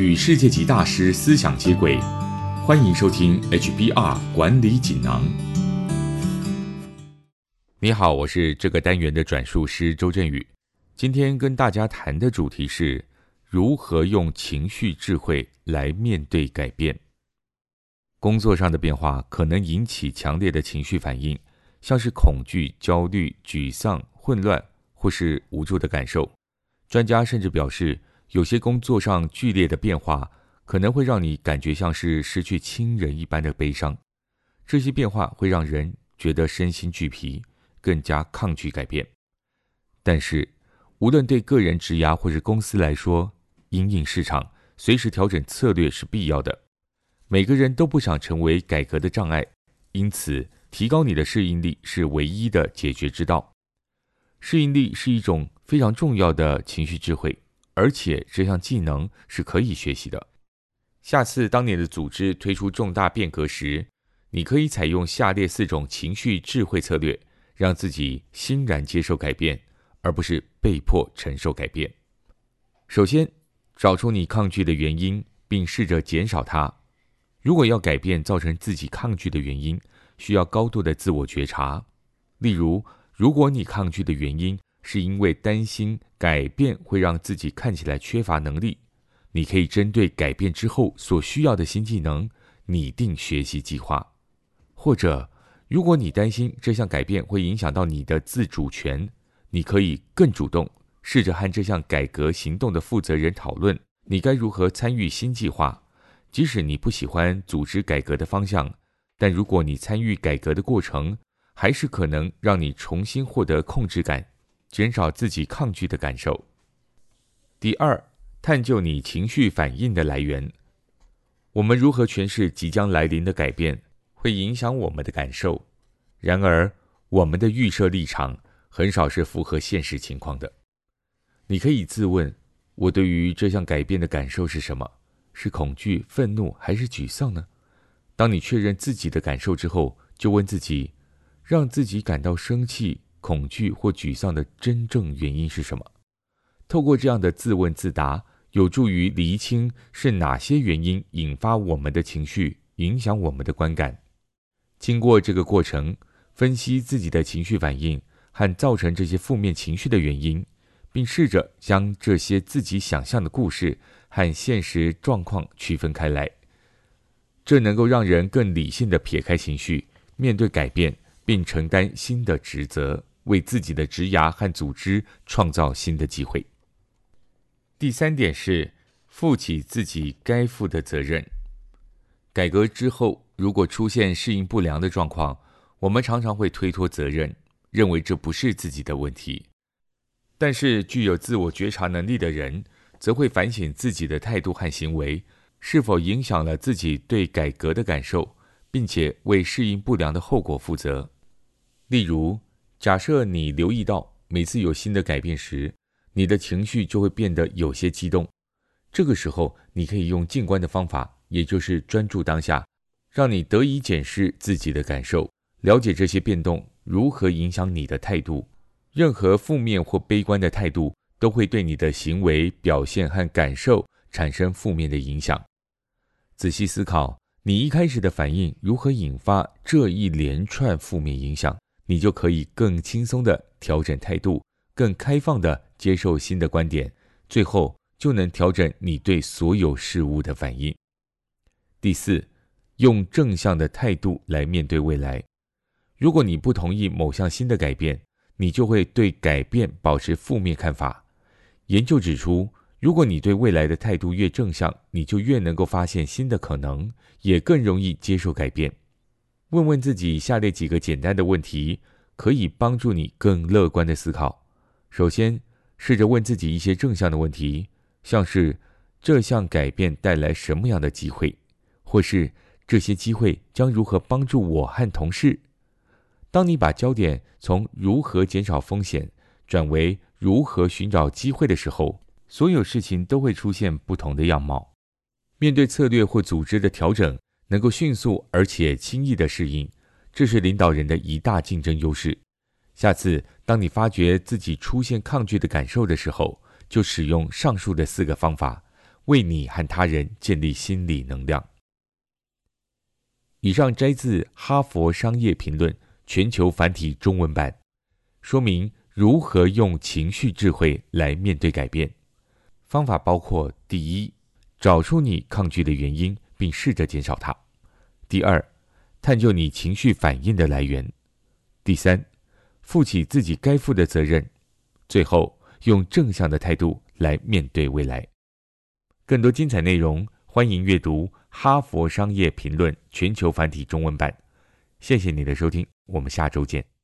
与世界级大师思想接轨，欢迎收听 HBR 管理锦囊。你好，我是这个单元的转述师周振宇。今天跟大家谈的主题是如何用情绪智慧来面对改变。工作上的变化可能引起强烈的情绪反应，像是恐惧、焦虑、沮丧、混乱或是无助的感受。专家甚至表示，有些工作上剧烈的变化可能会让你感觉像是失去亲人一般的悲伤。这些变化会让人觉得身心俱疲，更加抗拒改变。但是，无论对个人职涯或是公司来说，因应市场，随时调整策略是必要的。每个人都不想成为改革的障碍，因此提高你的适应力是唯一的解决之道。适应力是一种非常重要的情绪智慧，而且这项技能是可以学习的。下次当你的组织推出重大变革时，你可以采用下列四种情绪智慧策略，让自己欣然接受改变，而不是被迫承受改变。首先，找出你抗拒的原因，并试着减少它。如果要改变造成自己抗拒的原因，需要高度的自我觉察。例如，如果你抗拒的原因是因为担心改变会让自己看起来缺乏能力，你可以针对改变之后所需要的新技能拟定学习计划。或者，如果你担心这项改变会影响到你的自主权，你可以更主动，试着和这项改革行动的负责人讨论，你该如何参与新计划。即使你不喜欢组织改革的方向，但如果你参与改革的过程，还是可能让你重新获得控制感，减少自己抗拒的感受。第二，探究你情绪反应的来源。我们如何诠释即将来临的改变，会影响我们的感受。然而，我们的预设立场很少是符合现实情况的。你可以自问：我对于这项改变的感受是什么？是恐惧、愤怒还是沮丧呢？当你确认自己的感受之后，就问自己：让自己感到生气、恐惧或沮丧的真正原因是什么？透过这样的自问自答，有助于厘清是哪些原因引发我们的情绪，影响我们的观感。经过这个过程，分析自己的情绪反应和造成这些负面情绪的原因，并试着将这些自己想象的故事。和现实状况区分开来，这能够让人更理性的撇开情绪，面对改变，并承担新的职责，为自己的职涯和组织创造新的机会。第三点是负起自己该负的责任。改革之后，如果出现适应不良的状况，我们常常会推脱责任，认为这不是自己的问题。但是，具有自我觉察能力的人。则会反省自己的态度和行为是否影响了自己对改革的感受，并且为适应不良的后果负责。例如，假设你留意到每次有新的改变时，你的情绪就会变得有些激动。这个时候，你可以用静观的方法，也就是专注当下，让你得以检视自己的感受，了解这些变动如何影响你的态度。任何负面或悲观的态度。都会对你的行为表现和感受产生负面的影响。仔细思考，你一开始的反应如何引发这一连串负面影响，你就可以更轻松地调整态度，更开放地接受新的观点，最后就能调整你对所有事物的反应。第四，用正向的态度来面对未来。如果你不同意某项新的改变，你就会对改变保持负面看法。研究指出，如果你对未来的态度越正向，你就越能够发现新的可能，也更容易接受改变。问问自己下列几个简单的问题，可以帮助你更乐观的思考。首先，试着问自己一些正向的问题，像是这项改变带来什么样的机会，或是这些机会将如何帮助我和同事。当你把焦点从如何减少风险转为如何寻找机会的时候，所有事情都会出现不同的样貌。面对策略或组织的调整，能够迅速而且轻易的适应，这是领导人的一大竞争优势。下次当你发觉自己出现抗拒的感受的时候，就使用上述的四个方法，为你和他人建立心理能量。以上摘自《哈佛商业评论》全球繁体中文版，说明如何用情绪智慧来面对改变。方法包括：第一，找出你抗拒的原因，并试着减少它；第二，探究你情绪反应的来源；第三，负起自己该负的责任；最后，用正向的态度来面对未来。更多精彩内容，欢迎阅读《哈佛商业评论》全球繁体中文版。谢谢你的收听，我们下周见。